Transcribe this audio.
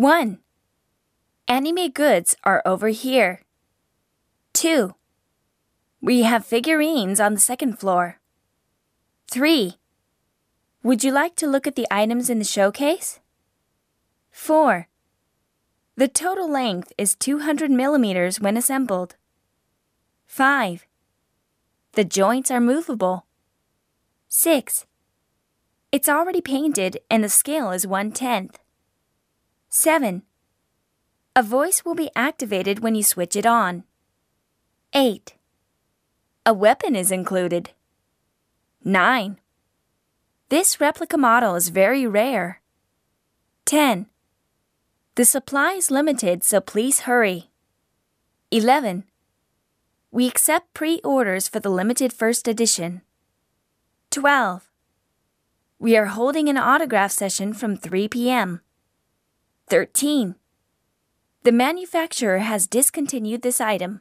1. Anime goods are over here. 2. We have figurines on the second floor. 3. Would you like to look at the items in the showcase? 4. The total length is 200 millimeters when assembled. 5. The joints are movable. 6. It's already painted and the scale is one tenth. 7. A voice will be activated when you switch it on. 8. A weapon is included. 9. This replica model is very rare. 10. The supply is limited, so please hurry. 11. We accept pre orders for the limited first edition. 12. We are holding an autograph session from 3 p.m. 13. The manufacturer has discontinued this item.